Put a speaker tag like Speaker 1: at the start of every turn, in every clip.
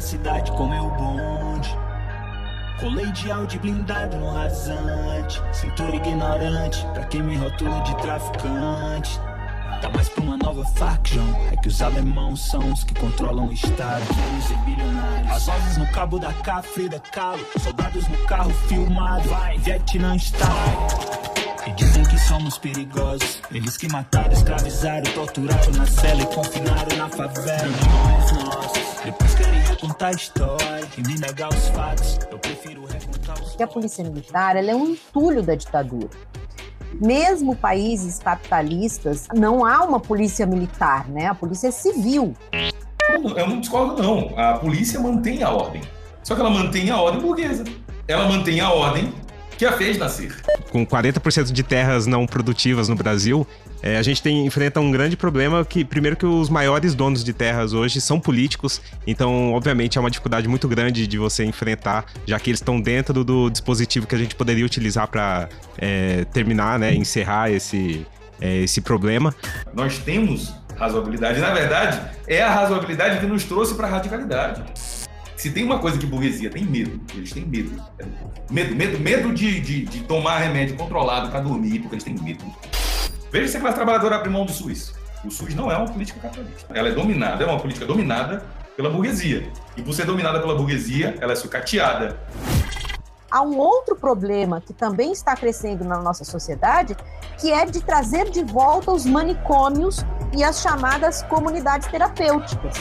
Speaker 1: da cidade com meu bonde. Colei de áudio blindado no rasante. Cintura ignorante, pra quem me rotula de traficante. Tá mais pra uma nova faction. É que os alemãos são os que controlam o estado. Ser bilionários. As vozes no cabo da K, Frida Kahlo. Soldados no carro filmado. Vai, Vietnã style. E dizem que somos perigosos. Eles que mataram, escravizaram, torturaram na cela e confinaram na favela. Irmãos nossos. Depois querem recontar a história e me negar os fatos. Eu prefiro recontar os
Speaker 2: Que a polícia militar ela é um entulho da ditadura. Mesmo países capitalistas, não há uma polícia militar, né? A polícia é civil.
Speaker 3: Eu não discordo, não. A polícia mantém a ordem. Só que ela mantém a ordem burguesa. Ela mantém a ordem que a fez nascer.
Speaker 4: Com 40% de terras não produtivas no Brasil, é, a gente tem, enfrenta um grande problema que, primeiro, que os maiores donos de terras hoje são políticos, então, obviamente, é uma dificuldade muito grande de você enfrentar, já que eles estão dentro do, dispositivo que a gente poderia utilizar para é, terminar, né, encerrar esse, é, esse problema.
Speaker 3: Nós temos razoabilidade. Na verdade, é a razoabilidade que nos trouxe para a radicalidade. Se tem uma coisa que burguesia tem medo, eles têm medo. Medo, medo, medo de, de, de tomar remédio controlado para dormir, porque eles têm medo. Veja se a classe trabalhadora abre mão do SUS. O SUS não é uma política capitalista. Ela é dominada, é uma política dominada pela burguesia. E por ser dominada pela burguesia, ela é sucateada.
Speaker 2: Há um outro problema que também está crescendo na nossa sociedade, que é de trazer de volta os manicômios e as chamadas comunidades terapêuticas.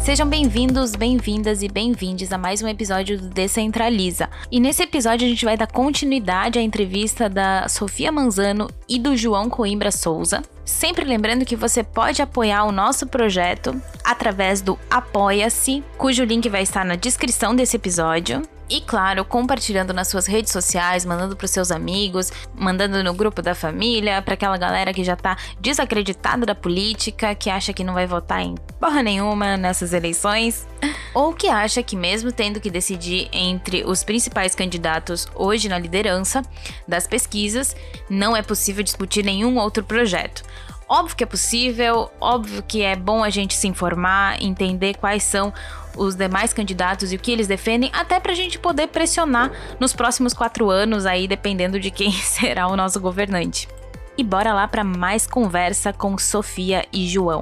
Speaker 5: Sejam bem-vindos, bem-vindas e bem-vindes a mais um episódio do Decentraliza. E nesse episódio a gente vai dar continuidade à entrevista da Sofia Manzano e do João Coimbra Souza. Sempre lembrando que você pode apoiar o nosso projeto através do Apoia-se, cujo link vai estar na descrição desse episódio. E claro, compartilhando nas suas redes sociais, mandando para os seus amigos, mandando no grupo da família, para aquela galera que já tá desacreditada da política, que acha que não vai votar em porra nenhuma nessas eleições, ou que acha que mesmo tendo que decidir entre os principais candidatos hoje na liderança das pesquisas, não é possível discutir nenhum outro projeto. Óbvio que é possível, óbvio que é bom a gente se informar, entender quais são os demais candidatos e o que eles defendem, até para a gente poder pressionar nos próximos quatro anos aí, dependendo de quem será o nosso governante. E bora lá para mais conversa com Sofia e João.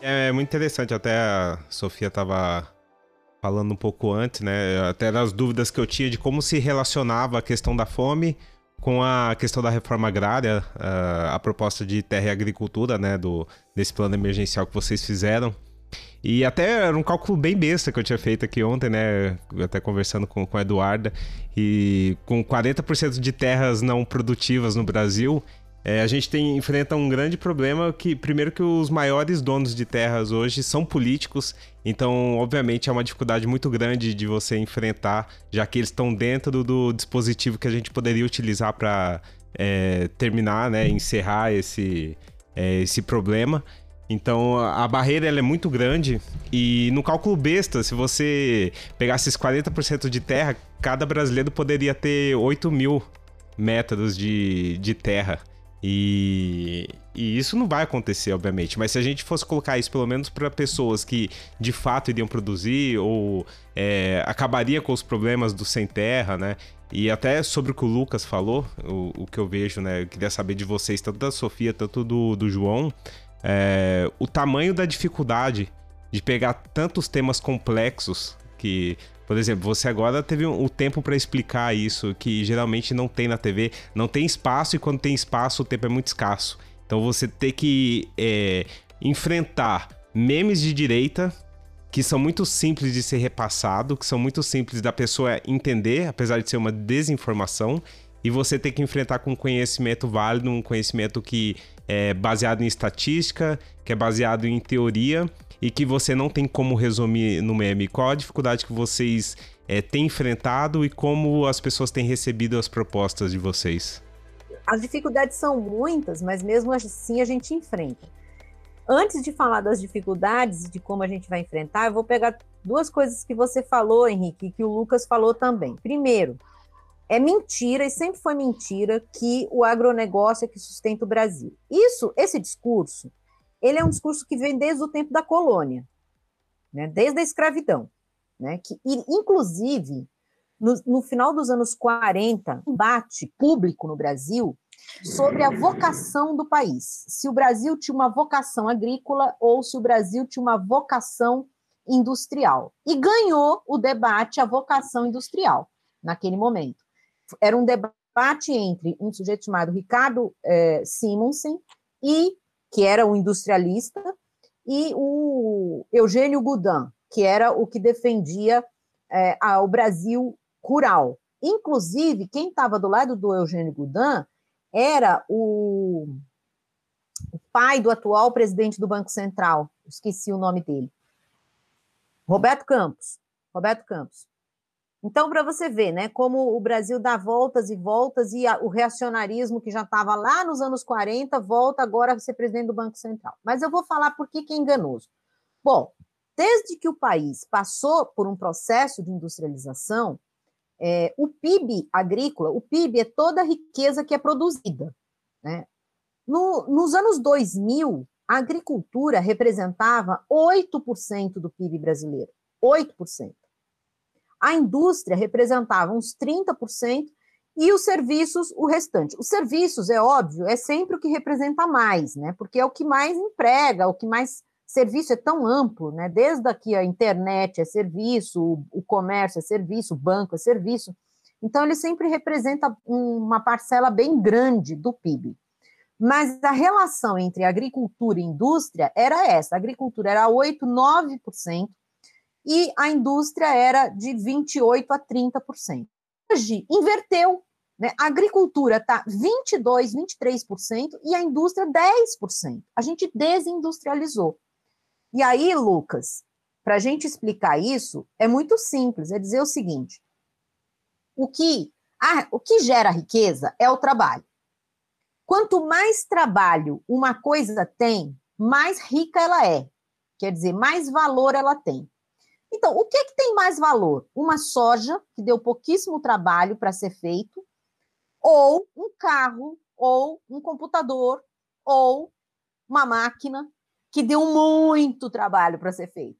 Speaker 4: É muito interessante, até a Sofia estava falando um pouco antes, né? Até das dúvidas que eu tinha de como se relacionava a questão da fome com a questão da reforma agrária, a, a proposta de terra e agricultura, né, do, desse plano emergencial que vocês fizeram. E até era um cálculo bem besta que eu tinha feito aqui ontem, né? Até conversando com, com a Eduarda. E com 40% de terras não produtivas no Brasil, é, a gente tem, enfrenta um grande problema que, primeiro, que os maiores donos de terras hoje são políticos, então, obviamente, é uma dificuldade muito grande de você enfrentar, já que eles estão dentro do dispositivo que a gente poderia utilizar para é, terminar, né, encerrar esse, é, esse problema. Então a barreira ela é muito grande e no cálculo besta, se você pegasse esses 40% de terra, cada brasileiro poderia ter 8 mil metros de, de terra. E, e, isso não vai acontecer, obviamente. Mas se a gente fosse colocar isso pelo menos para pessoas que de fato iriam produzir ou é, acabaria com os problemas do sem terra, né? E até sobre o que o Lucas falou, o, o que eu vejo, né? Eu queria saber de vocês, tanto da Sofia, tanto do, do João, é, o tamanho da dificuldade de pegar tantos temas complexos que por exemplo, você agora teve o um tempo para explicar isso, que geralmente não tem na TV. Não tem espaço e quando tem espaço o tempo é muito escasso. Então você tem que é, enfrentar memes de direita que são muito simples de ser repassado, que são muito simples da pessoa entender, apesar de ser uma desinformação, e você tem que enfrentar com conhecimento válido, um conhecimento que é baseado em estatística, que é baseado em teoria e que você não tem como resumir no meme. Qual a dificuldade que vocês é, têm enfrentado e como as pessoas têm recebido as propostas de vocês?
Speaker 2: As dificuldades são muitas, mas mesmo assim a gente enfrenta. antes de falar das dificuldades e de como a gente vai enfrentar, eu vou pegar duas coisas que você falou, Henrique, e que o Lucas falou também. Primeiro, é mentira e sempre foi mentira que o agronegócio é que sustenta o Brasil. Isso, esse discurso, ele é um discurso que vem desde o tempo da colônia, né? desde a escravidão. Né? Que, inclusive, no, no final dos anos 40, um debate público no Brasil sobre a vocação do país. Se o Brasil tinha uma vocação agrícola ou se o Brasil tinha uma vocação industrial. E ganhou o debate a vocação industrial naquele momento. Era um debate entre um sujeito chamado Ricardo eh, Simonsen e que era um industrialista, e o Eugênio Goudin, que era o que defendia é, o Brasil rural. Inclusive, quem estava do lado do Eugênio Goudin era o, o pai do atual presidente do Banco Central, esqueci o nome dele, Roberto Campos. Roberto Campos. Então, para você ver, né, como o Brasil dá voltas e voltas e a, o reacionarismo que já estava lá nos anos 40 volta agora a ser presidente do Banco Central. Mas eu vou falar por que, que é enganoso. Bom, desde que o país passou por um processo de industrialização, é, o PIB agrícola, o PIB é toda a riqueza que é produzida. Né? No, nos anos 2000, a agricultura representava 8% do PIB brasileiro. 8%. A indústria representava uns 30% e os serviços, o restante. Os serviços, é óbvio, é sempre o que representa mais, né? Porque é o que mais emprega, o que mais. Serviço é tão amplo, né? Desde aqui a internet é serviço, o, comércio é serviço, o banco é serviço. Então, ele sempre representa uma parcela bem grande do PIB. Mas a relação entre agricultura e indústria era essa: a agricultura era 8, 9%, e a indústria era de 28% a 30%. Hoje, inverteu. Né? A agricultura está 22%, 23% e a indústria 10%. A gente desindustrializou. E aí, Lucas, para a gente explicar isso, é muito simples: é dizer o seguinte: o que, a, o que gera riqueza é o trabalho. Quanto mais trabalho uma coisa tem, mais rica ela é. Quer dizer, mais valor ela tem. Então, o que, que tem mais valor? Uma soja, que deu pouquíssimo trabalho para ser feito, ou um carro, ou um computador, ou uma máquina que deu muito trabalho para ser feito.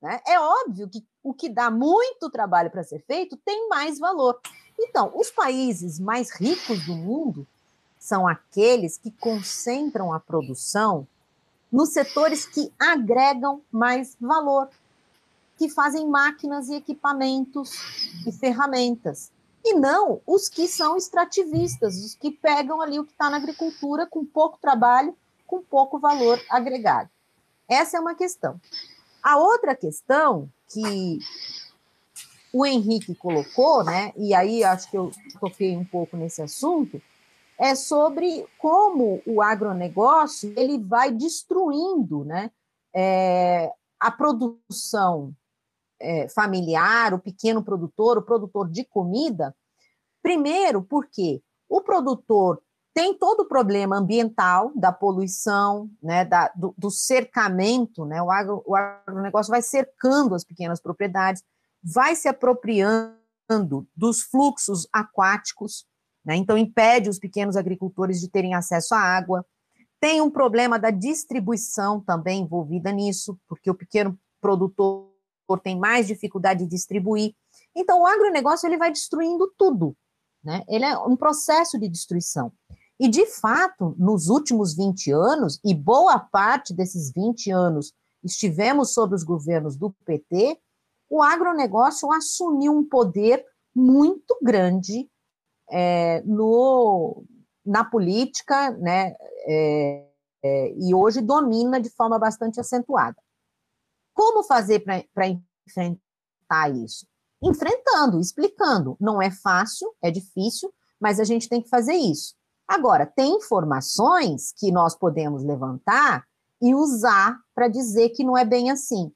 Speaker 2: Né? É óbvio que o que dá muito trabalho para ser feito tem mais valor. Então, os países mais ricos do mundo são aqueles que concentram a produção nos setores que agregam mais valor que fazem máquinas e equipamentos e ferramentas. E não os que são extrativistas, os que pegam ali o que está na agricultura com pouco trabalho, com pouco valor agregado. Essa é uma questão. A outra questão que o Henrique colocou, né, e aí acho que eu toquei um pouco nesse assunto, é sobre como o agronegócio ele vai destruindo né, é, a produção é, familiar, o pequeno produtor, o produtor de comida, primeiro porque o produtor tem todo o problema ambiental da poluição, né, da, do, do, cercamento, né, o, agro, o agronegócio vai cercando as pequenas propriedades, vai se apropriando dos fluxos aquáticos, né, então impede os pequenos agricultores de terem acesso à água. Tem um problema da distribuição também envolvida nisso, porque o pequeno produtor tem mais dificuldade de distribuir. Então, o agronegócio ele vai destruindo tudo. Né? Ele é um processo de destruição. E, de fato, nos últimos 20 anos, e boa parte desses 20 anos estivemos sob os governos do PT, o agronegócio assumiu um poder muito grande é, no, na política, né, é, é, e hoje domina de forma bastante acentuada. Como fazer para enfrentar isso? Enfrentando, explicando. Não é fácil, é difícil, mas a gente tem que fazer isso. Agora, tem informações que nós podemos levantar e usar para dizer que não é bem assim.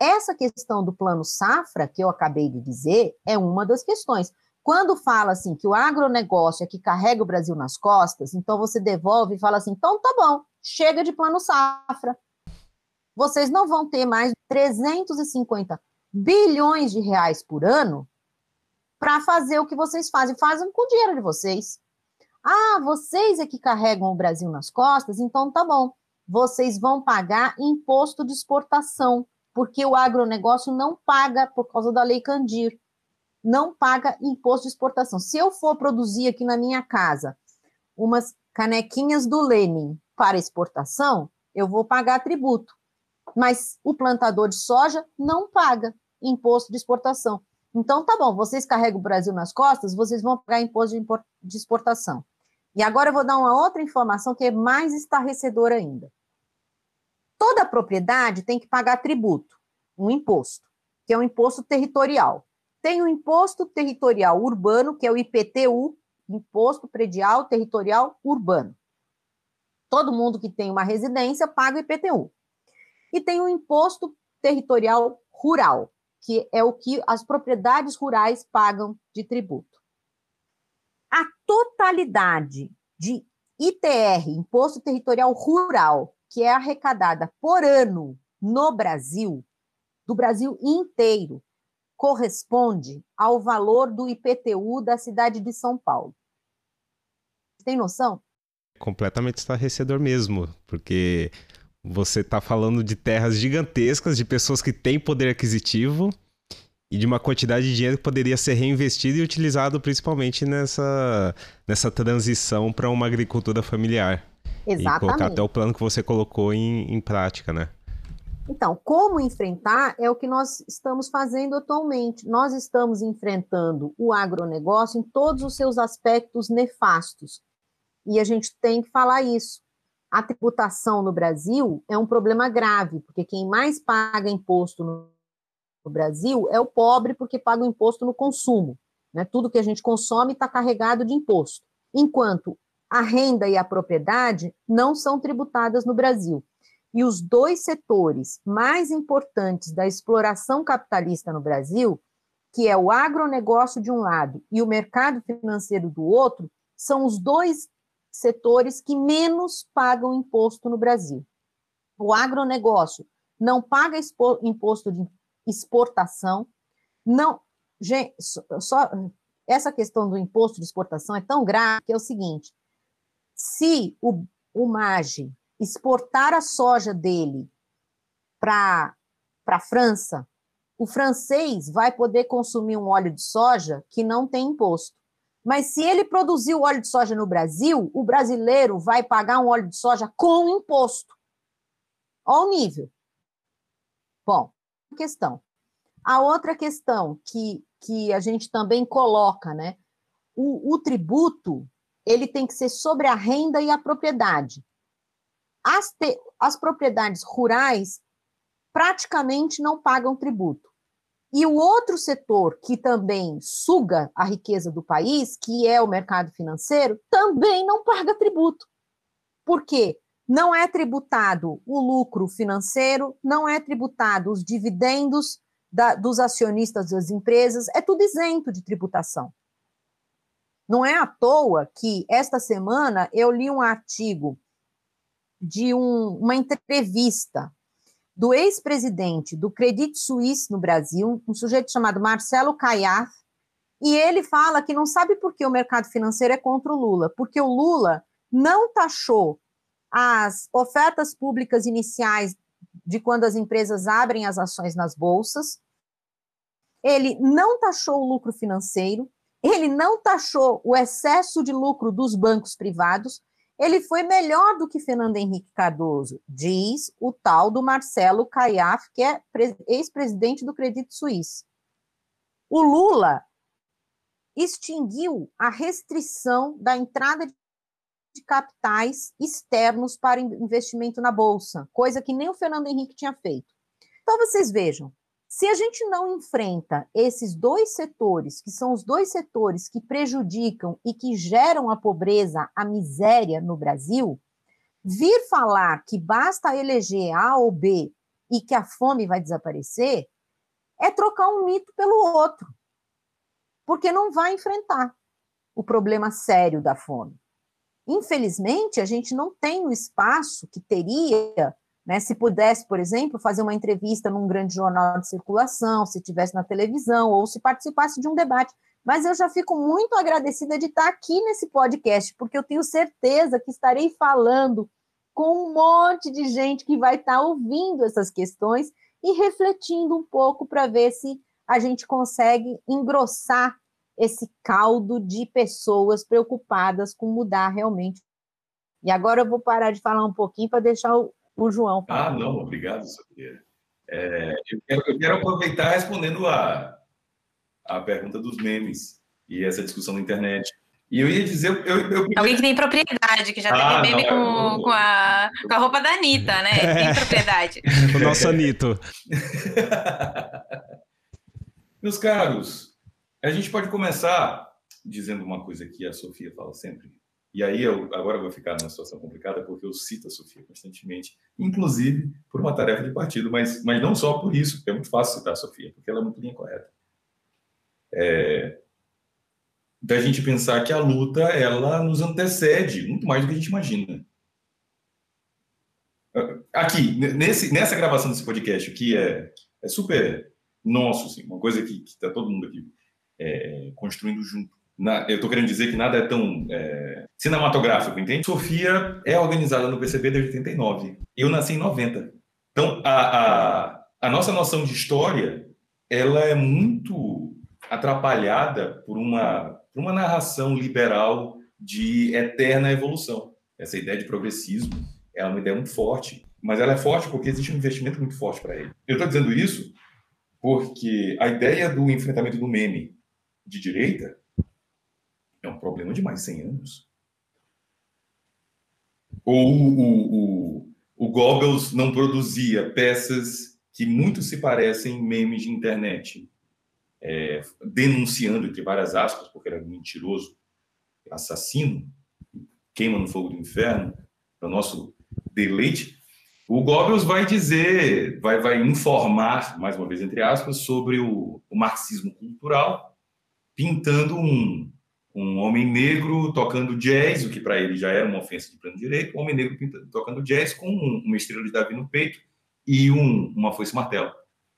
Speaker 2: Essa questão do plano safra, que eu acabei de dizer, é uma das questões. Quando fala assim que o agronegócio é que carrega o Brasil nas costas, então você devolve e fala assim: então tá bom, chega de plano safra. Vocês não vão ter mais 350 bilhões de reais por ano para fazer o que vocês fazem. Fazem com o dinheiro de vocês. Ah, vocês é que carregam o Brasil nas costas, então tá bom. Vocês vão pagar imposto de exportação, porque o agronegócio não paga por causa da lei Candir. Não paga imposto de exportação. Se eu for produzir aqui na minha casa umas canequinhas do Lenin para exportação, eu vou pagar tributo. Mas o plantador de soja não paga imposto de exportação. Então, tá bom, vocês carregam o Brasil nas costas, vocês vão pagar imposto de exportação. E agora eu vou dar uma outra informação que é mais estarrecedora ainda. Toda propriedade tem que pagar tributo, um imposto, que é um imposto territorial. Tem o imposto territorial urbano, que é o IPTU, Imposto Predial Territorial Urbano. Todo mundo que tem uma residência paga o IPTU. E tem o imposto territorial rural, que é o que as propriedades rurais pagam de tributo. A totalidade de ITR, Imposto Territorial Rural, que é arrecadada por ano no Brasil, do Brasil inteiro, corresponde ao valor do IPTU da cidade de São Paulo. Tem noção?
Speaker 4: Completamente estarrecedor mesmo, porque você está falando de terras gigantescas, de pessoas que têm poder aquisitivo e de uma quantidade de dinheiro que poderia ser reinvestido e utilizado principalmente nessa, nessa transição para uma agricultura familiar.
Speaker 2: Exatamente.
Speaker 4: E colocar até o plano que você colocou em, em prática, né?
Speaker 2: Então, como enfrentar é o que nós estamos fazendo atualmente. Nós estamos enfrentando o agronegócio em todos os seus aspectos nefastos. E a gente tem que falar isso a tributação no Brasil é um problema grave, porque quem mais paga imposto no, Brasil é o pobre, porque paga o imposto no consumo. Né? Tudo que a gente consome está carregado de imposto. Enquanto a renda e a propriedade não são tributadas no Brasil. E os dois setores mais importantes da exploração capitalista no Brasil, que é o agronegócio de um lado e o mercado financeiro do outro, são os dois setores que menos pagam imposto no Brasil. O agronegócio não paga imposto de exportação, não. Gente, só, essa questão do imposto de exportação é tão grave que é o seguinte: se o, o MAGE exportar a soja dele para a França, o francês vai poder consumir um óleo de soja que não tem imposto. Mas se ele produzir o óleo de soja no Brasil, o brasileiro vai pagar um óleo de soja com imposto. Olha o nível. Bom, questão. A outra questão que, que a gente também coloca, né? O, o tributo ele tem que ser sobre a renda e a propriedade. As, te, as propriedades rurais praticamente não pagam tributo. E o outro setor que também suga a riqueza do país, que é o mercado financeiro, também não paga tributo. Por quê? Não é tributado o lucro financeiro, não é tributado os dividendos da, dos acionistas das empresas, é tudo isento de tributação. Não é à toa que esta semana eu li um artigo de um, uma entrevista do ex-presidente do Credit Suisse no Brasil, um sujeito chamado Marcelo Caiaf, e ele fala que não sabe por que o mercado financeiro é contra o Lula, porque o Lula não taxou as ofertas públicas iniciais de quando as empresas abrem as ações nas bolsas, ele não taxou o lucro financeiro, ele não taxou o excesso de lucro dos bancos privados, ele foi melhor do que Fernando Henrique Cardoso, diz o tal do Marcelo Caiaf, que é ex-presidente do Credito Suíço. O Lula extinguiu a restrição da entrada de capitais externos para investimento na bolsa, coisa que nem o Fernando Henrique tinha feito. Então vocês vejam, se a gente não enfrenta esses dois setores, que são os dois setores que prejudicam e que geram a pobreza, a miséria no Brasil, vir falar que basta eleger A ou B e que a fome vai desaparecer, é trocar um mito pelo outro. Porque não vai enfrentar o problema sério da fome. infelizmente, a gente não tem o espaço que teria, né, se pudesse, por exemplo, fazer uma entrevista num grande jornal de circulação, se tivesse na televisão, ou se participasse de um debate. Mas eu já fico muito agradecida de estar aqui nesse podcast, porque eu tenho certeza que estarei falando com um monte de gente que vai estar ouvindo essas questões e refletindo um pouco para ver se a gente consegue engrossar esse caldo de pessoas preocupadas com mudar realmente. E agora eu vou parar de falar um pouquinho para deixar o, o, João.
Speaker 3: Ah, não, obrigado, Sofia. É, eu, quero, eu, quero, aproveitar respondendo a, a pergunta dos memes e essa discussão na internet. E eu ia dizer. Eu, eu...
Speaker 5: Alguém que tem propriedade, que já ah, teve meme não, com, com, a, com a roupa da Anitta, né? É. Tem propriedade.
Speaker 4: o nosso Anito.
Speaker 3: Meus caros, a gente pode começar dizendo uma coisa que a Sofia fala sempre. E aí eu agora eu vou ficar numa situação complicada porque eu cito a Sofia constantemente, inclusive por uma tarefa de partido, mas, mas não só por isso, porque é muito fácil citar a Sofia, porque ela é muito linha correta. É, da gente pensar que a luta ela nos antecede muito mais do que a gente imagina. Aqui, nesse, nessa gravação desse podcast, que é, é super nosso, assim, uma coisa que está todo mundo aqui é, construindo junto. Na, eu estou querendo dizer que nada é tão é, cinematográfico, entende? Sofia é organizada no PCB desde 89. Eu nasci em 90. Então, a, a, a nossa noção de história ela é muito atrapalhada por uma, por uma narração liberal de eterna evolução. Essa ideia de progressismo é uma ideia muito forte, mas ela é forte porque existe um investimento muito forte para ele. Eu estou dizendo isso porque a ideia do enfrentamento do meme de direita é um problema de mais 100 anos. Ou o, o, o Goebbels não produzia peças que muito se parecem em memes de internet, é, denunciando, entre várias aspas, porque era mentiroso, assassino, queima no fogo do inferno, para o nosso deleite. O Goebbels vai dizer, vai, vai informar, mais uma vez, entre aspas, sobre o, o marxismo cultural, pintando um, um homem negro tocando jazz, o que para ele já era uma ofensa de plano direito, um homem negro tocando jazz com uma estrela de Davi no peito e um, uma foice martelo.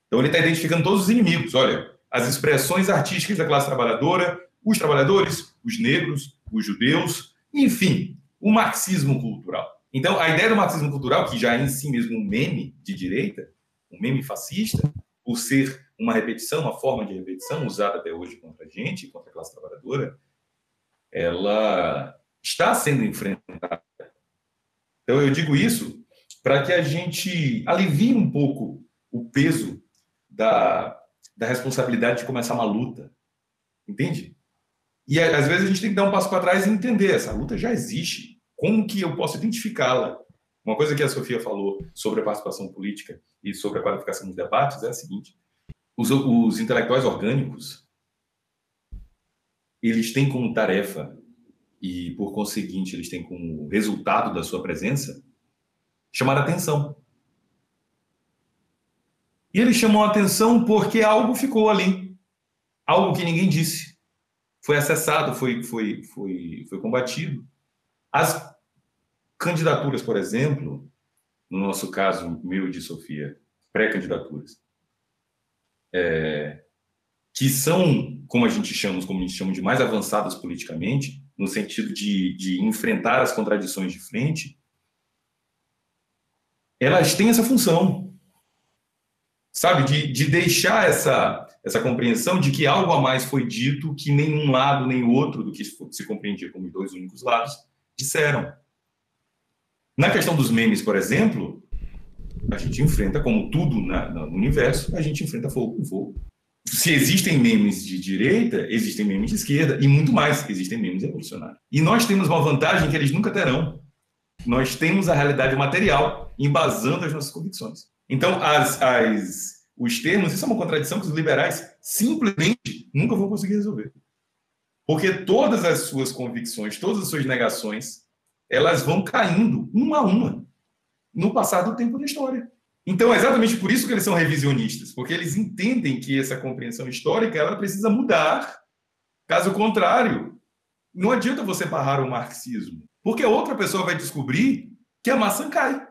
Speaker 3: Então ele está identificando todos os inimigos. Olha, as expressões artísticas da classe trabalhadora, os trabalhadores, os negros, os judeus, enfim, o marxismo cultural. Então, a ideia do marxismo cultural, que já é em si mesmo um meme de direita, um meme fascista, por ser uma repetição, uma forma de repetição usada até hoje contra a gente, contra a classe trabalhadora, ela está sendo enfrentada. Então, eu digo isso para que a gente alivie um pouco o peso da, da responsabilidade de começar uma luta. Entende? E às vezes a gente tem que dar um passo para trás e entender: essa luta já existe. Como que eu posso identificá-la? Uma coisa que a Sofia falou sobre a participação política e sobre a qualificação dos debates é a seguinte: os, os intelectuais orgânicos, eles têm como tarefa, e por conseguinte, eles têm como resultado da sua presença, chamar a atenção. E eles chamam a atenção porque algo ficou ali. Algo que ninguém disse. Foi acessado, foi, foi, foi, foi combatido. As candidaturas, por exemplo, no nosso caso, meu de Sofia, pré-candidaturas, é, que são, como a gente chama, como a gente chama de mais avançadas politicamente, no sentido de, de enfrentar as contradições de frente, elas têm essa função, sabe, de, de deixar essa, essa compreensão de que algo a mais foi dito que nenhum lado nem outro do que se compreendia como dois únicos lados disseram. Na questão dos memes, por exemplo, a gente enfrenta, como tudo na, no universo, a gente enfrenta fogo com fogo. Se existem memes de direita, existem memes de esquerda, e muito mais, existem memes revolucionários. E nós temos uma vantagem que eles nunca terão. Nós temos a realidade material embasando as nossas convicções. Então, as, as, os termos, isso é uma contradição que os liberais simplesmente nunca vão conseguir resolver. Porque todas as suas convicções, todas as suas negações, elas vão caindo uma a uma no passar do tempo da história. Então, é exatamente por isso que eles são revisionistas, porque eles entendem que essa compreensão histórica ela precisa mudar. Caso contrário, não adianta você barrar o marxismo. Porque outra pessoa vai descobrir que a maçã cai.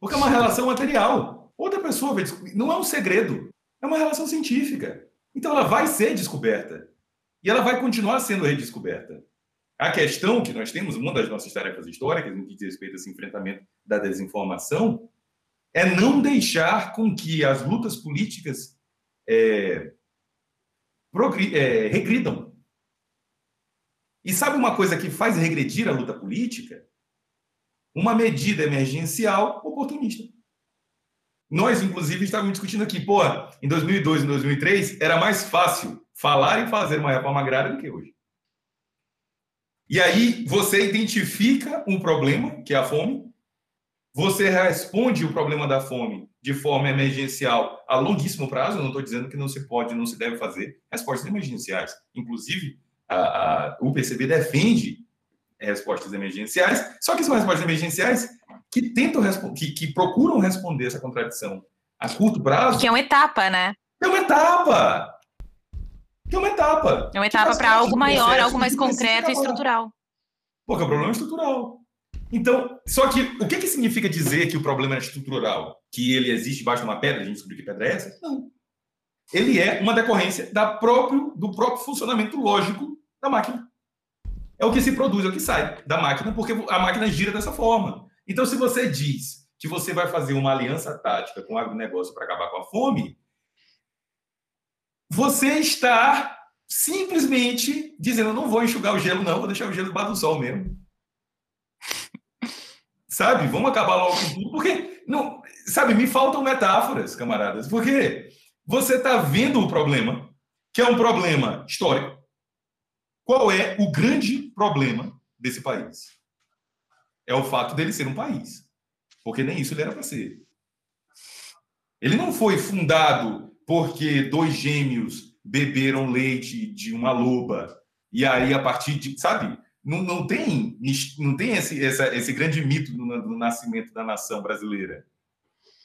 Speaker 3: Porque é uma relação material. Outra pessoa vai descobrir. Não é um segredo. É uma relação científica. Então ela vai ser descoberta. E ela vai continuar sendo redescoberta. A questão que nós temos, uma das nossas tarefas históricas, no que diz respeito a esse enfrentamento da desinformação, é não deixar com que as lutas políticas é, é, regridam. E sabe uma coisa que faz regredir a luta política? Uma medida emergencial oportunista. Nós, inclusive, estávamos discutindo aqui, pô, em 2002 e 2003 era mais fácil falar e fazer uma reforma agrária do que hoje. E aí você identifica um problema, que é a fome, você responde o problema da fome de forma emergencial a longuíssimo prazo, eu não estou dizendo que não se pode, não se deve fazer respostas emergenciais. Inclusive, a, a, o PCB defende respostas emergenciais, só que são respostas emergenciais que tentam que, que procuram responder essa contradição a curto prazo.
Speaker 5: Que é uma etapa, né?
Speaker 3: É uma etapa. É uma etapa.
Speaker 5: É uma etapa para algo maior, algo mais concreto e estrutural.
Speaker 3: Porque o problema é estrutural. Então, só que o que, que significa dizer que o problema é estrutural? Que ele existe debaixo de uma pedra, a gente descobriu que pedra é essa? Não. Ele é uma decorrência da próprio, do próprio funcionamento lógico da máquina. É o que se produz, é o que sai da máquina, porque a máquina gira dessa forma. Então, se você diz que você vai fazer uma aliança tática com o agronegócio para acabar com a fome, você está simplesmente dizendo: não vou enxugar o gelo, não, vou deixar o gelo debaixo do sol mesmo. Sabe? Vamos acabar logo com tudo. Porque, não, sabe, me faltam metáforas, camaradas. Porque você está vendo o problema, que é um problema histórico. Qual é o grande problema desse país? É o fato dele ser um país. Porque nem isso ele era para ser. Ele não foi fundado porque dois gêmeos beberam leite de uma loba. E aí, a partir de. Sabe? Não, não tem, não tem esse, essa, esse grande mito do, do nascimento da nação brasileira.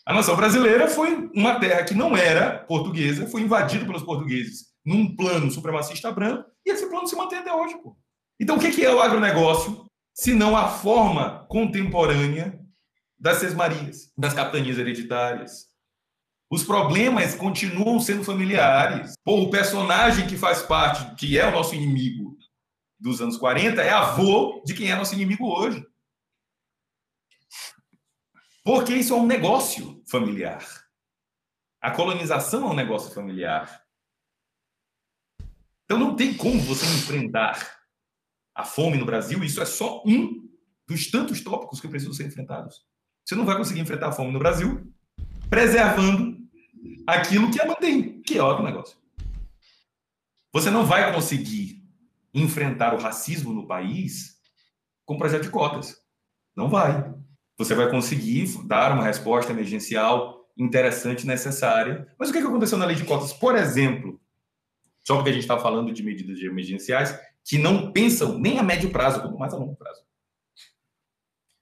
Speaker 3: A nação brasileira foi uma terra que não era portuguesa, foi invadida pelos portugueses num plano supremacista branco, e esse plano se mantém até hoje. Pô. Então, o que é o agronegócio, se não a forma contemporânea das sesmarias, das capitanias hereditárias, os problemas continuam sendo familiares. Pô, o personagem que faz parte, que é o nosso inimigo dos anos 40, é avô de quem é nosso inimigo hoje. Porque isso é um negócio familiar. A colonização é um negócio familiar. Então não tem como você enfrentar a fome no Brasil. Isso é só um dos tantos tópicos que precisam ser enfrentados. Você não vai conseguir enfrentar a fome no Brasil preservando aquilo que a mantém, que é outro negócio. Você não vai conseguir enfrentar o racismo no país com projeto de cotas. Não vai. Você vai conseguir dar uma resposta emergencial interessante, necessária. Mas o que aconteceu na lei de cotas? Por exemplo, só porque a gente está falando de medidas emergenciais que não pensam nem a médio prazo, quanto mais a longo prazo.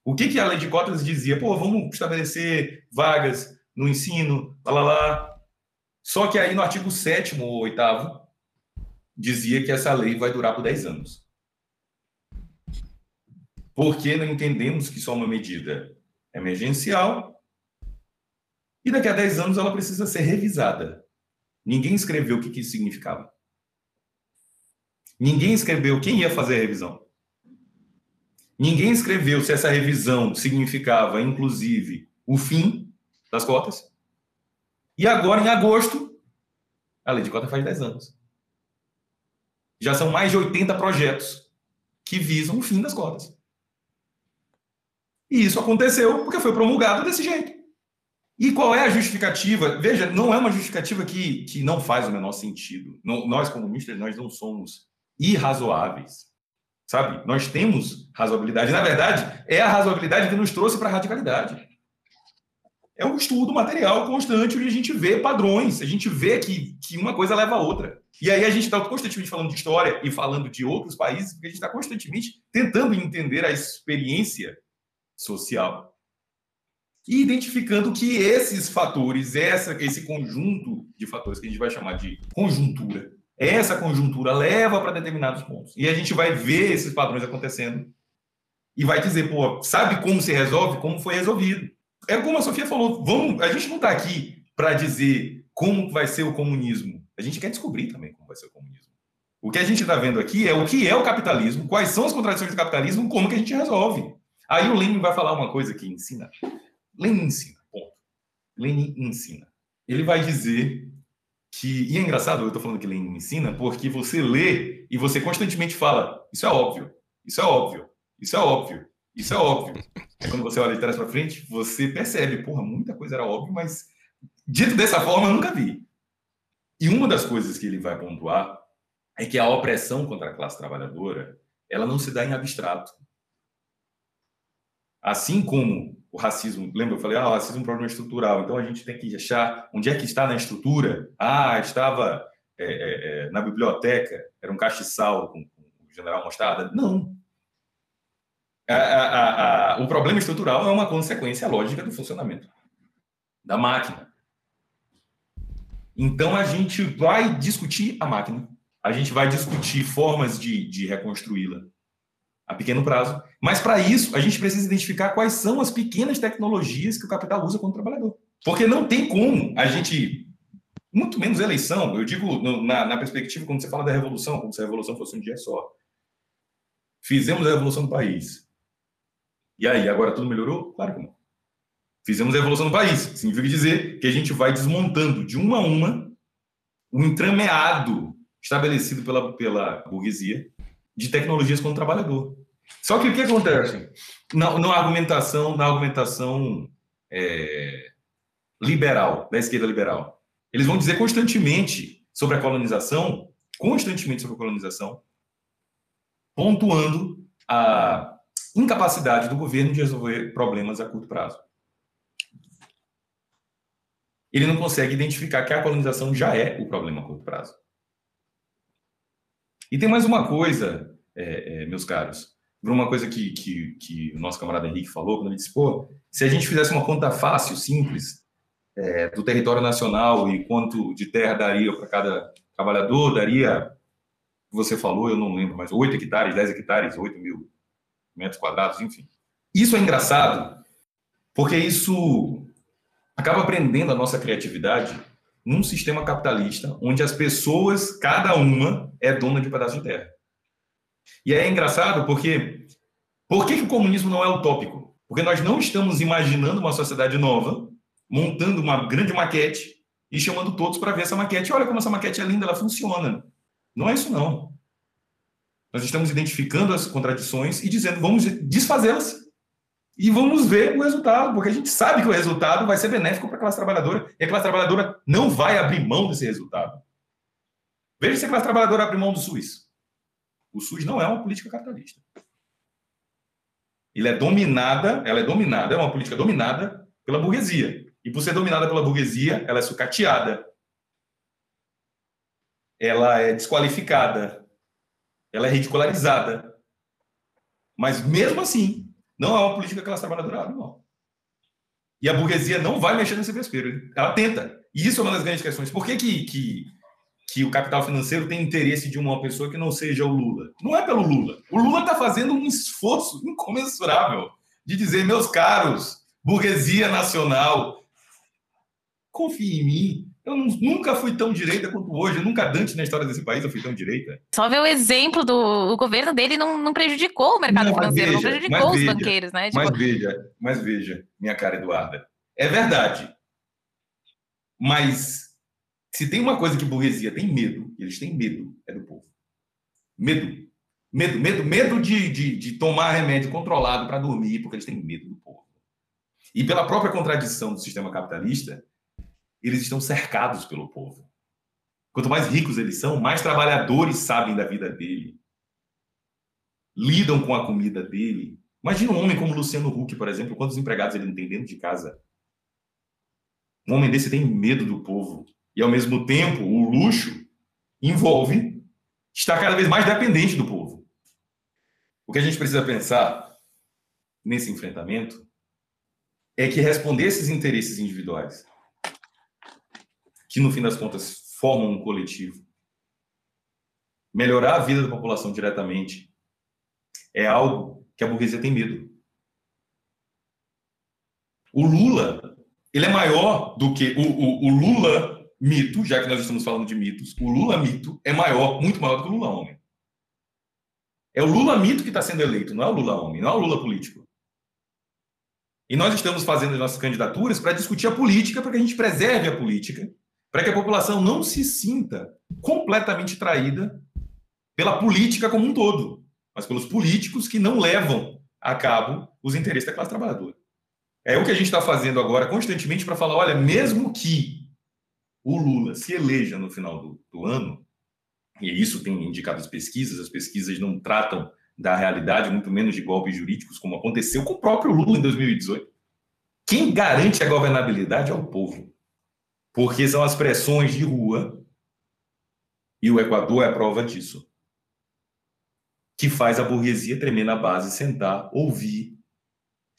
Speaker 3: O que, que a lei de cotas dizia? Pô, vamos estabelecer vagas no ensino, lá, lá, lá. Só que aí no artigo 7 ou 8 dizia que essa lei vai durar por 10 anos. Porque não entendemos que só uma medida emergencial e daqui a 10 anos ela precisa ser revisada. Ninguém escreveu o que, que isso significava. Ninguém escreveu quem ia fazer a revisão. Ninguém escreveu se essa revisão significava, inclusive, o fim das cotas. E agora, em agosto, a lei de cota faz 10 anos. Já são mais de 80 projetos que visam o fim das cotas. E isso aconteceu porque foi promulgado desse jeito. E qual é a justificativa? Veja, não é uma justificativa que, que não faz o menor sentido. Não, nós, comunistas, nós não somos irrazoáveis. Sabe? Nós temos razoabilidade. Na verdade, é a razoabilidade que nos trouxe para a radicalidade é um estudo material constante onde a gente vê padrões, a gente vê que, que uma coisa leva a outra. E aí a gente está constantemente falando de história e falando de outros países, porque a gente está constantemente tentando entender a experiência social e identificando que esses fatores, essa, esse conjunto de fatores que a gente vai chamar de conjuntura, essa conjuntura leva para determinados pontos. E a gente vai ver esses padrões acontecendo e vai dizer, pô, sabe como se resolve? Como foi resolvido. É como a Sofia falou, vamos, a gente não está aqui para dizer como vai ser o comunismo. A gente quer descobrir também como vai ser o comunismo. O que a gente está vendo aqui é o que é o capitalismo, quais são as contradições do capitalismo, como que a gente resolve. Aí o Lenin vai falar uma coisa que ensina. Lenin ensina, ponto. Lenin ensina. Ele vai dizer que. E é engraçado, eu estou falando que Lenin ensina, porque você lê e você constantemente fala: Isso é óbvio, isso é óbvio, isso é óbvio, isso é óbvio. Aí quando você olha de trás para frente, você percebe: porra, muita coisa era óbvio, mas dito dessa forma eu nunca vi. E uma das coisas que ele vai pontuar é que a opressão contra a classe trabalhadora ela não se dá em abstrato. Assim como o racismo, lembra? Eu falei, ah, o racismo é um problema estrutural, então a gente tem que achar onde é que está na estrutura. Ah, estava é, é, é na biblioteca, era um castiçal com, com o general Mostarda. Não. A, a, a, o problema estrutural é uma consequência lógica do funcionamento da máquina. Então a gente vai discutir a máquina, a gente vai discutir formas de, de reconstruí-la a pequeno prazo. Mas para isso, a gente precisa identificar quais são as pequenas tecnologias que o capital usa contra o trabalhador. Porque não tem como a gente, muito menos eleição, eu digo no, na, na, perspectiva, quando você fala da revolução, como se a revolução fosse um dia só. Fizemos a revolução do país. E aí, agora tudo melhorou? Claro que não. Fizemos a revolução do país. Significa dizer que a gente vai desmontando de uma a uma o entrameado estabelecido pela, pela burguesia de tecnologias com o trabalhador. Só que o que acontece? Na, na argumentação, na argumentação é, liberal, da esquerda liberal, eles vão dizer constantemente sobre a colonização, constantemente sobre a colonização, pontuando a incapacidade do governo de resolver problemas a curto prazo. Ele não consegue identificar que a colonização já é o problema a curto prazo. E tem mais uma coisa, é, é, meus caros. Uma coisa que, que, que, o nosso camarada Henrique falou, quando ele disse, pô, se a gente fizesse uma conta fácil, simples, é, do território nacional e quanto de terra daria para cada trabalhador, daria, você falou, eu não lembro, mas 8 hectares, 10 hectares, 8 mil metros quadrados, enfim. Isso é engraçado, porque isso acaba prendendo a nossa criatividade num sistema capitalista onde as pessoas, cada uma, é dona de um pedaço de terra. E é engraçado porque por que, que o comunismo não é utópico? Porque nós não estamos imaginando uma sociedade nova, montando uma grande maquete e chamando todos para ver essa maquete. Olha como essa maquete é linda, ela funciona. Não é isso não. Nós estamos identificando as contradições e dizendo, vamos desfazê-las e vamos ver o resultado, porque a gente sabe que o resultado vai ser benéfico para a classe trabalhadora e a classe trabalhadora não vai abrir mão desse resultado. Veja se a classe trabalhadora abre mão do SUS. O SUS não é uma política capitalista. Ele é dominada, ela é dominada, é uma política dominada pela burguesia. E por ser dominada pela burguesia, ela é sucateada. Ela é desqualificada. Ela é ridicularizada. Mas mesmo assim, não é uma política que a classe trabalhadora abre, não. E a burguesia não vai mexer nesse vespeiro. Ela tenta. E isso é uma das grandes questões. Por que, que, que, que o capital financeiro tem interesse de uma pessoa que não seja o Lula? Não é pelo Lula. O Lula está fazendo um esforço incomensurável de dizer, meus caros, burguesia nacional, confie em mim, eu nunca fui tão direita quanto hoje. Nunca antes na história desse país eu fui tão direita.
Speaker 5: Só ver o exemplo do o governo dele não, não prejudicou o mercado não, financeiro, veja, não prejudicou os veja, banqueiros, né?
Speaker 3: Tipo... Mas veja, mas veja, minha cara Eduarda. É verdade. Mas se tem uma coisa que burguesia tem medo, eles têm medo, é do povo. Medo. Medo, medo, medo de, de, de tomar remédio controlado para dormir, porque eles têm medo do povo. E pela própria contradição do sistema capitalista, eles estão cercados pelo povo. Quanto mais ricos eles são, mais trabalhadores sabem da vida dele, lidam com a comida dele. Imagina um homem como Luciano Huck, por exemplo, quantos empregados ele não tem dentro de casa. Um homem desse tem medo do povo. E, ao mesmo tempo, o luxo envolve estar cada vez mais dependente do povo. O que a gente precisa pensar nesse enfrentamento é que responder esses interesses individuais que no fim das contas formam um coletivo. Melhorar a vida da população diretamente é algo que a burguesia tem medo. O Lula, ele é maior do que o, o, o Lula mito, já que nós estamos falando de mitos, o Lula mito é maior, muito maior do que o Lula homem. É o Lula mito que está sendo eleito, não é o Lula homem, não é o Lula político. E nós estamos fazendo as nossas candidaturas para discutir a política, para que a gente preserve a política, para que a população não se sinta completamente traída pela política como um todo, mas pelos políticos que não levam a cabo os interesses da classe trabalhadora. É o que a gente está fazendo agora constantemente para falar: olha, mesmo que o Lula se eleja no final do, do ano, e isso tem indicado as pesquisas, as pesquisas não tratam da realidade, muito menos de golpes jurídicos, como aconteceu com o próprio Lula em 2018. Quem garante a governabilidade é o povo, porque são as pressões de rua, e o Equador é prova disso, que faz a burguesia tremer na base, sentar, ouvir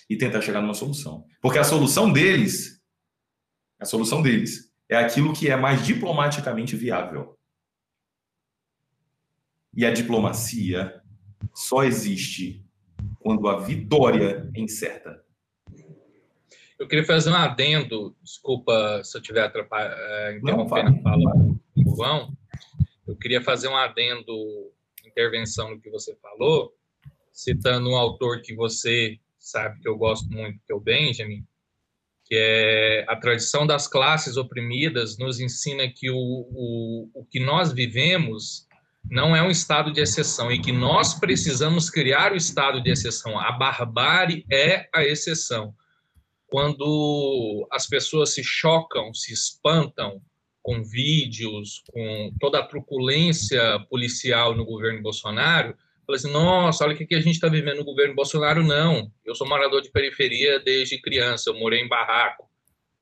Speaker 3: e tentar chegar numa solução. Porque a solução deles, a solução deles é aquilo que é mais diplomaticamente viável. E a diplomacia só existe quando a vitória é incerta.
Speaker 6: Eu queria fazer um adendo, desculpa se eu estiver eh, interrompendo a fala do João. Eu queria fazer um adendo, intervenção no que você falou, citando um autor que você sabe que eu gosto muito, que é o Benjamin, que é a tradição das classes oprimidas nos ensina que o, o, o que nós vivemos não é um estado de exceção e que nós precisamos criar o estado de exceção. A barbárie é a exceção. Quando as pessoas se chocam, se espantam com vídeos, com toda a truculência policial no governo Bolsonaro, Falei assim, nossa, olha o que a gente está vivendo no governo Bolsonaro. Não, eu sou morador de periferia desde criança, eu morei em barraco,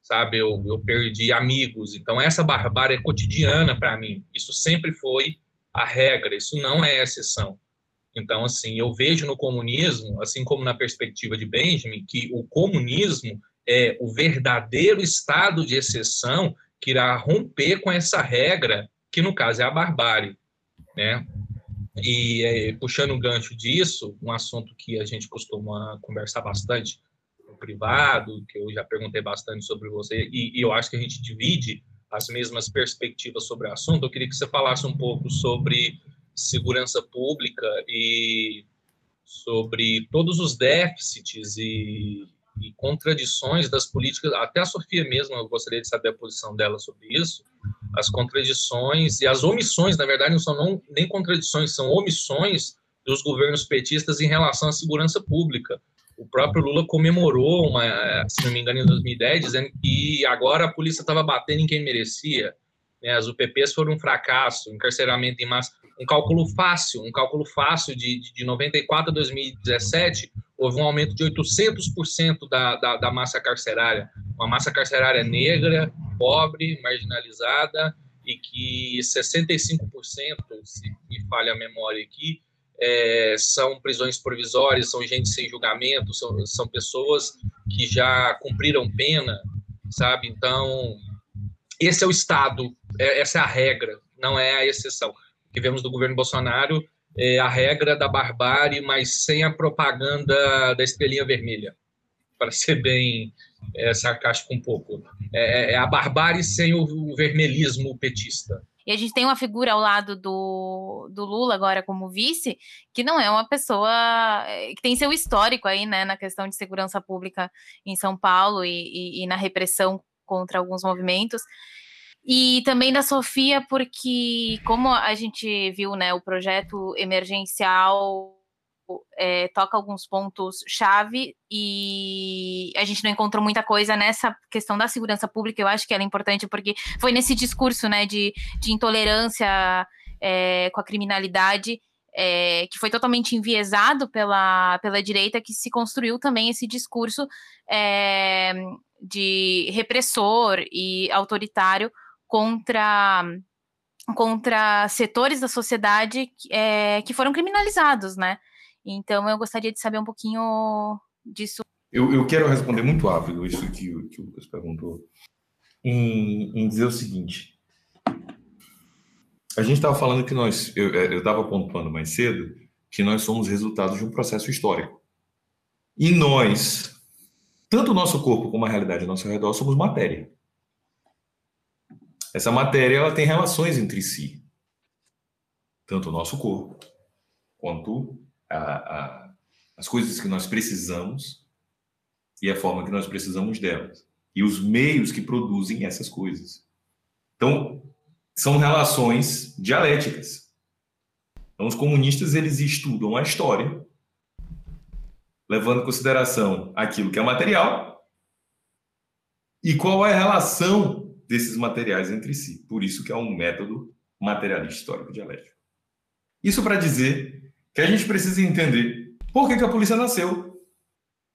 Speaker 6: sabe? Eu, eu perdi amigos. Então, essa barbárie é cotidiana para mim. Isso sempre foi a regra, isso não é exceção. Então, assim, eu vejo no comunismo, assim como na perspectiva de Benjamin, que o comunismo é o verdadeiro estado de exceção que irá romper com essa regra, que no caso é a barbárie, né? E é, puxando um gancho disso, um assunto que a gente costuma conversar bastante no privado, que eu já perguntei bastante sobre você, e, e eu acho que a gente divide as mesmas perspectivas sobre o assunto. Eu queria que você falasse um pouco sobre segurança pública e sobre todos os déficits e, e contradições das políticas. Até a Sofia mesmo, eu gostaria de saber a posição dela sobre isso as contradições e as omissões, na verdade, não são não, nem contradições, são omissões dos governos petistas em relação à segurança pública. O próprio Lula comemorou, uma, se não me engano, em 2010, dizendo que agora a polícia estava batendo em quem merecia. Né? As UPPs foram um fracasso, encarceramento em massa. Um cálculo fácil, um cálculo fácil de, de 94 a 2017, houve um aumento de 800% da, da, da massa carcerária. Uma massa carcerária negra, pobre, marginalizada, e que 65%, se me falha a memória aqui, é, são prisões provisórias, são gente sem julgamento, são, são pessoas que já cumpriram pena, sabe? Então, esse é o Estado, é, essa é a regra, não é a exceção. Que vemos do governo Bolsonaro é a regra da barbárie, mas sem a propaganda da estrelinha vermelha, para ser bem é, sarcástico um pouco. É, é, a barbárie sem o, o vermelhismo petista.
Speaker 5: E a gente tem uma figura ao lado do, do Lula agora como vice, que não é uma pessoa é, que tem seu histórico aí, né, na questão de segurança pública em São Paulo e, e, e na repressão contra alguns movimentos. E também da Sofia, porque como a gente viu, né, o projeto emergencial é, toca alguns pontos chave e a gente não encontrou muita coisa nessa questão da segurança pública. Eu acho que ela é importante porque foi nesse discurso, né, de, de intolerância é, com a criminalidade é, que foi totalmente enviesado pela, pela direita, que se construiu também esse discurso é, de repressor e autoritário contra contra setores da sociedade é, que foram criminalizados, né? Então eu gostaria de saber um pouquinho disso.
Speaker 3: Eu, eu quero responder muito rápido isso que, que o Lucas perguntou, em, em dizer o seguinte. A gente estava falando que nós, eu estava pontuando mais cedo, que nós somos resultado de um processo histórico. E nós, tanto o nosso corpo como a realidade ao nosso redor, somos matéria. Essa matéria ela tem relações entre si. Tanto o nosso corpo, quanto a, a, as coisas que nós precisamos e a forma que nós precisamos delas. E os meios que produzem essas coisas. Então, são relações dialéticas. Então, os comunistas eles estudam a história, levando em consideração aquilo que é material e qual é a relação desses materiais entre si. Por isso que é um método materialista histórico dialético. Isso para dizer que a gente precisa entender por que, que a polícia nasceu,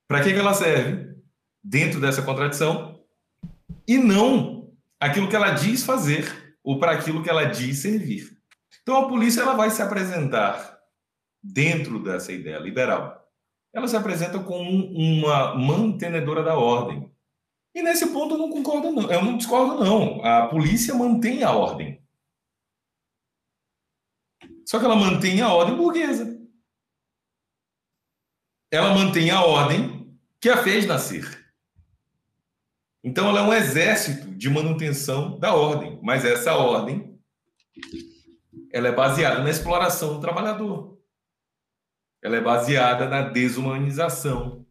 Speaker 3: para que, que ela serve dentro dessa contradição e não aquilo que ela diz fazer ou para aquilo que ela diz servir. Então a polícia ela vai se apresentar dentro dessa ideia liberal. Ela se apresenta como uma mantenedora da ordem. E nesse ponto eu não concordo não, eu não discordo não. A polícia mantém a ordem. Só que ela mantém a ordem burguesa. Ela mantém a ordem que a fez nascer. Então ela é um exército de manutenção da ordem, mas essa ordem ela é baseada na exploração do trabalhador. Ela é baseada na desumanização,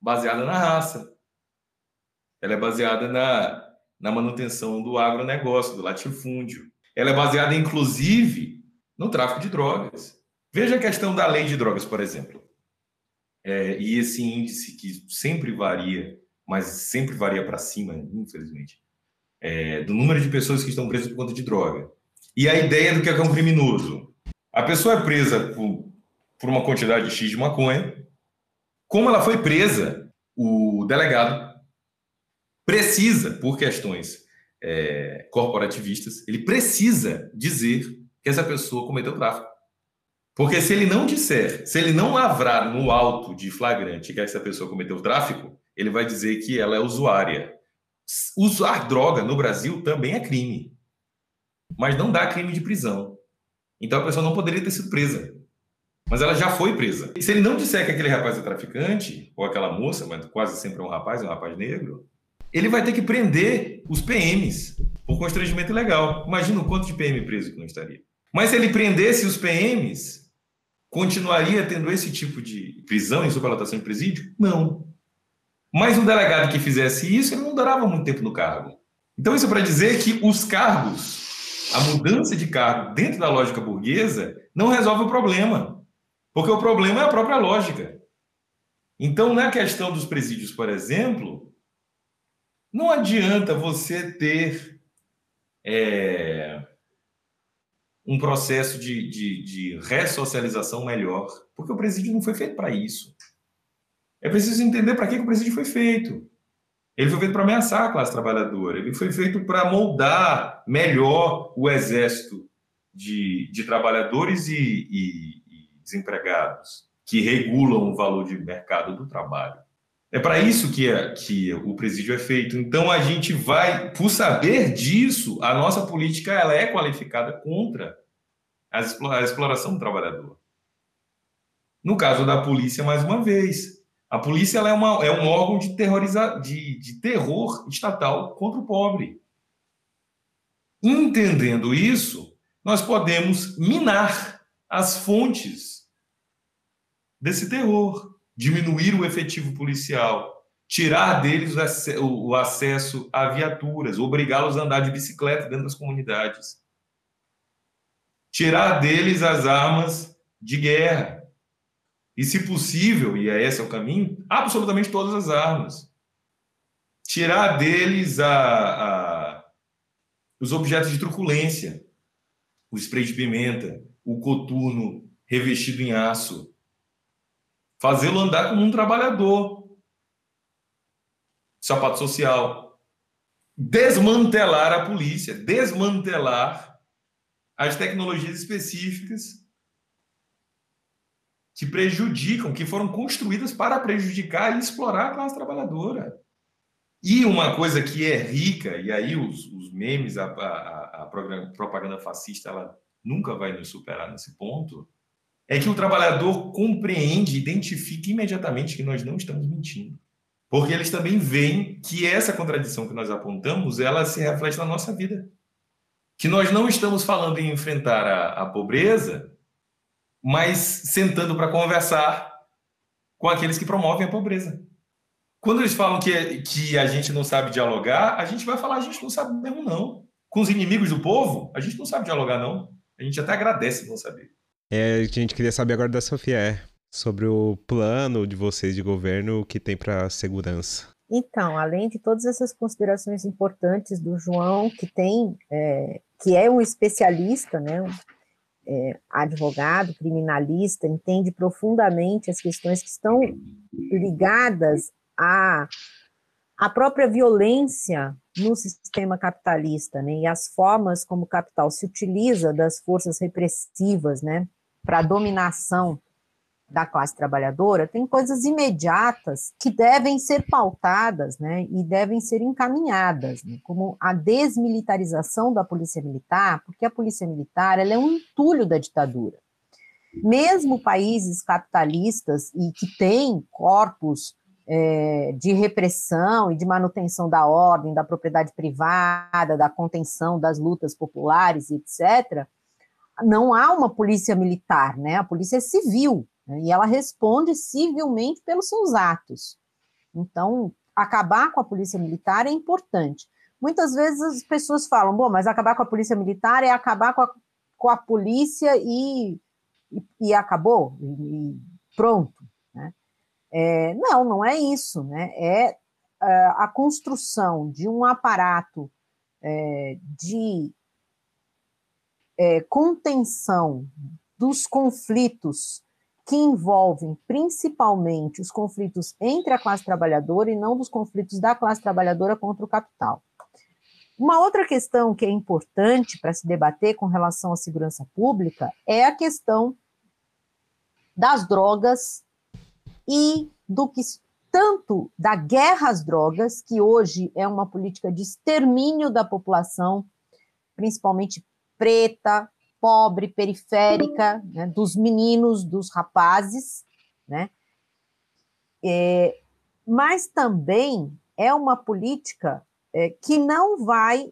Speaker 3: baseada na raça. Ela é baseada na, na manutenção do agronegócio, do latifúndio. Ela é baseada, inclusive, no tráfico de drogas. Veja a questão da lei de drogas, por exemplo. É, e esse índice que sempre varia, mas sempre varia para cima, infelizmente, é, do número de pessoas que estão presas por conta de droga. E a ideia do que é um criminoso. A pessoa é presa por, por uma quantidade X de maconha. Como ela foi presa, o delegado precisa, por questões é, corporativistas, ele precisa dizer que essa pessoa cometeu tráfico. Porque se ele não disser, se ele não lavrar no alto de flagrante que essa pessoa cometeu tráfico, ele vai dizer que ela é usuária. Usar droga no Brasil também é crime, mas não dá crime de prisão. Então a pessoa não poderia ter sido presa, mas ela já foi presa. E se ele não disser que aquele rapaz é traficante, ou aquela moça, mas quase sempre é um rapaz, é um rapaz negro, ele vai ter que prender os PMs por constrangimento ilegal. Imagina o quanto de PM preso que não estaria. Mas se ele prendesse os PMs, continuaria tendo esse tipo de prisão em superlotação de presídio? Não. Mas um delegado que fizesse isso, ele não durava muito tempo no cargo. Então, isso é para dizer que os cargos, a mudança de cargo dentro da lógica burguesa, não resolve o problema. Porque o problema é a própria lógica. Então, na questão dos presídios, por exemplo, não adianta você ter é, um processo de, de, de ressocialização melhor, porque o presídio não foi feito para isso. É preciso entender para que, o presídio foi feito. Ele foi feito para ameaçar a classe trabalhadora, ele foi feito para moldar melhor o exército de, de trabalhadores e, e, e desempregados que regulam o valor de mercado do trabalho. É para isso que, é, que o presídio é feito. Então a gente vai, por saber disso, a nossa política ela é qualificada contra a exploração do trabalhador. No caso da polícia, mais uma vez, a polícia é, uma, é um órgão de, terroriza, de, de terror estatal contra o pobre. Entendendo isso, nós podemos minar as fontes desse terror, diminuir o efetivo policial, tirar deles o acesso a viaturas, obrigá-los a andar de bicicleta dentro das comunidades, tirar deles as armas de guerra, e, se possível, e é esse é o caminho, absolutamente todas as armas. Tirar deles a, a, os objetos de truculência, o spray de pimenta, o coturno revestido em aço. Fazê-lo andar como um trabalhador. Sapato social. Desmantelar a polícia, desmantelar as tecnologias específicas que prejudicam, que foram construídas para prejudicar e explorar a classe trabalhadora. E uma coisa que é rica, e aí os, os memes, a, a, a propaganda fascista, ela nunca vai nos superar nesse ponto, é que o trabalhador compreende, identifica imediatamente que nós não estamos mentindo. Porque eles também veem que essa contradição que nós apontamos, ela se reflete na nossa vida. Que nós não estamos falando em enfrentar a, a pobreza, mas sentando para conversar com aqueles que promovem a pobreza. Quando eles falam que, que a gente não sabe dialogar, a gente vai falar, a gente não sabe mesmo não. Com os inimigos do povo, a gente não sabe dialogar não. A gente até agradece não saber.
Speaker 4: É, a gente queria saber agora da Sofia, é, sobre o plano de vocês de governo que tem para segurança.
Speaker 2: Então, além de todas essas considerações importantes do João, que tem, é, que é um especialista, né, é, advogado, criminalista, entende profundamente as questões que estão ligadas à, à própria violência no sistema capitalista, né, e as formas como o capital se utiliza das forças repressivas, né, para a dominação da classe trabalhadora, tem coisas imediatas que devem ser pautadas né, e devem ser encaminhadas, né, como a desmilitarização da polícia militar, porque a polícia militar ela é um entulho da ditadura. Mesmo países capitalistas e que têm corpos é, de repressão e de manutenção da ordem, da propriedade privada, da contenção das lutas populares, etc., não há uma polícia militar, né? A polícia é civil né? e ela responde civilmente pelos seus atos. Então, acabar com a polícia militar é importante. Muitas vezes as pessoas falam, bom, mas acabar com a polícia militar é acabar com a, com a polícia e, e, e acabou, e, e pronto. Né? É, não, não é isso. Né? É uh, a construção de um aparato é, de é, contenção dos conflitos que envolvem principalmente os conflitos entre a classe trabalhadora e não dos conflitos da classe trabalhadora contra o capital. Uma outra questão que é importante para se debater com relação à segurança pública é a questão das drogas e do que tanto da guerra às drogas, que hoje é uma política de extermínio da população, principalmente preta, pobre, periférica, né, dos meninos, dos rapazes, né? É, mas também é uma política é, que não vai,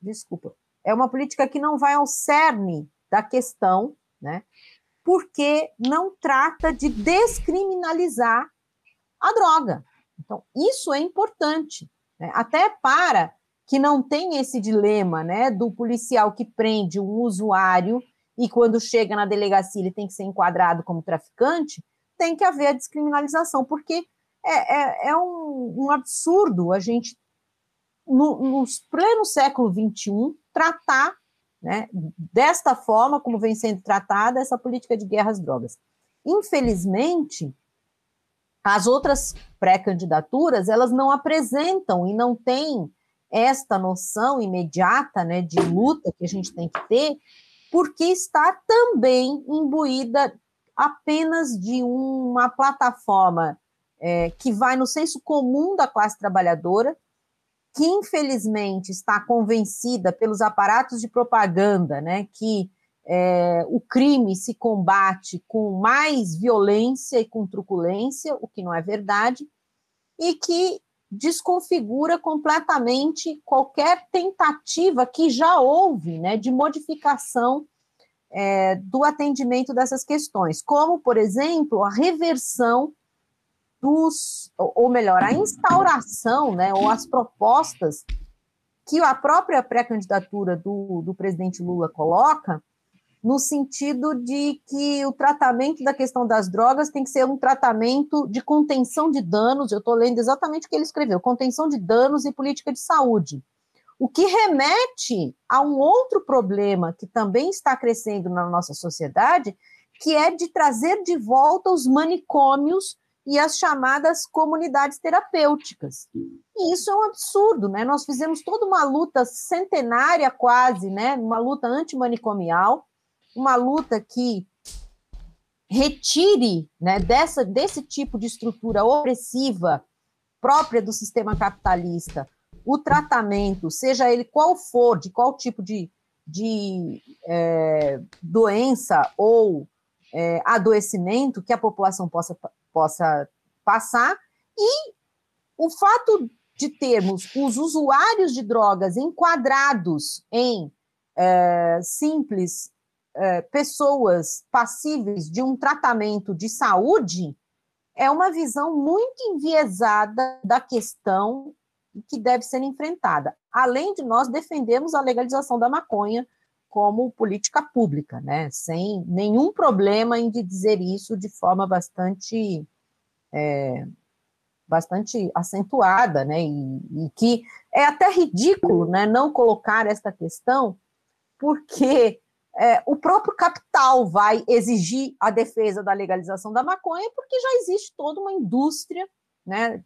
Speaker 2: desculpa, é uma política que não vai ao cerne da questão, né? Porque não trata de descriminalizar a droga. Então, isso é importante, né? até para que não tem esse dilema, né, do policial que prende um usuário e quando chega na delegacia ele tem que ser enquadrado como traficante, tem que haver a descriminalização, porque é, é, é um, um, absurdo a gente, no, no pleno século XXI, tratar né, desta forma como vem sendo tratada essa política de guerra às drogas. Infelizmente, as outras pré-candidaturas, elas não apresentam e não têm esta noção imediata né, de luta que a gente tem que ter, porque está também imbuída apenas de uma plataforma é, que vai no senso comum da classe trabalhadora, que infelizmente está convencida pelos aparatos de propaganda, né, que é, o crime se combate com mais violência e com truculência, o que não é verdade, e que desconfigura completamente qualquer tentativa que já houve né, de modificação é, do atendimento dessas questões, como, por exemplo, a reversão dos, ou melhor, a instauração, né, ou as propostas que a própria pré-candidatura do, do presidente Lula coloca, no sentido de que o tratamento da questão das drogas tem que ser um tratamento de contenção de danos. Eu estou lendo exatamente o que ele escreveu: contenção de danos e política de saúde. O que remete a um outro problema que também está crescendo na nossa sociedade, que é de trazer de volta os manicômios e as chamadas comunidades terapêuticas. E isso é um absurdo, né? Nós fizemos toda uma luta centenária quase, né? Uma luta antimanicomial, uma luta que retire né, dessa, desse tipo de estrutura opressiva própria do sistema capitalista o tratamento, seja ele qual for, de qual tipo de, de é, doença ou é, adoecimento que a população possa, possa passar, e o fato de termos os usuários de drogas enquadrados em é, simples é, pessoas passíveis de um tratamento de saúde é uma visão muito enviesada da questão que deve ser enfrentada. Além de nós defendermos a legalização da maconha como política pública, né? Sem nenhum problema em dizer isso de forma bastante é, bastante acentuada, né? E, e, que é até ridículo, né? Não colocar esta questão, porque é, o próprio capital vai exigir a defesa da legalização da maconha, porque já existe toda uma indústria, né?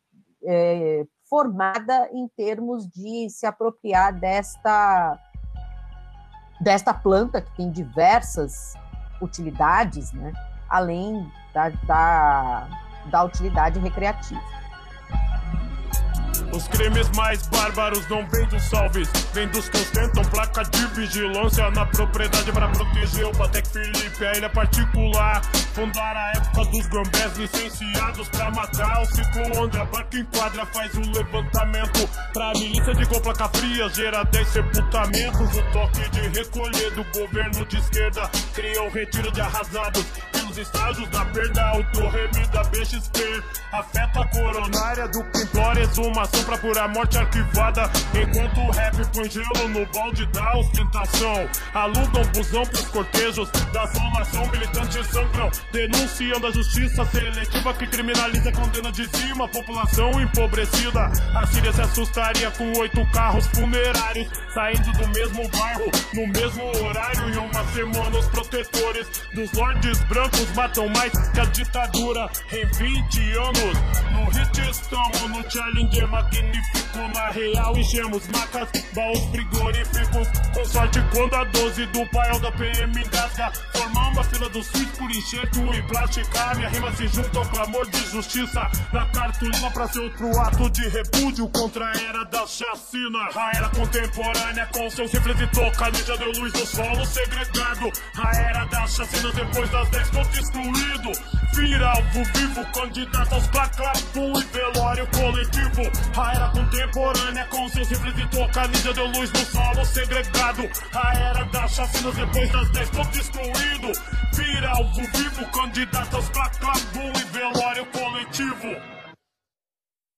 Speaker 2: É, formada em termos de se apropriar desta desta planta que tem diversas utilidades, né? Além da, da, da utilidade recreativa.
Speaker 7: Os crimes mais bárbaros não vêm dos salves, vêm dos que ostentam placa de vigilância na propriedade para proteger o Patek Felipe, a ilha particular. Fundar a época dos gambés licenciados pra matar o ciclo onde a barca enquadra faz o um levantamento. Pra milícia de placa fria gera 10 sepultamentos. O toque de recolher do governo de esquerda cria o retiro de arrasados pelos estágios da perda. O torremi da BXP afeta coronária do que implora exumação pra pura morte arquivada. Enquanto o rap põe gelo no balde da ostentação. Alugam busão pros cortejos da assolação. Militantes sangram, denunciando a justiça seletiva que criminaliza, condena de cima população empobrecida. A Síria se assustaria com oito carros funerários saindo do mesmo bairro, no mesmo horário. Em uma semana, os protetores dos lordes brancos matam mais que a ditadura em 20 anos. No hit estamos no Challenger magnífico. Na real, enchemos macas, baús frigoríficos. Com sorte, quando a 12 do pai da PM engasga, formamos a fila dos filhos por enxerto e plástica. Minha rima se junta ao clamor de justiça. Na cartolina pra ser outro ato de repúdio contra a era da chacina. A era contemporânea com seus rifles e toca, já deu luz no solo segregado. A era das chacinas depois das 10 foi destruído. Vira vivo, candidato aos placas, e velório coletivo. A era contemporânea rifles e toca, já deu luz no solo segregado. A era das chacinas depois das 10 foi destruído. Vira vivo, candidato aos placas, e velório coletivo.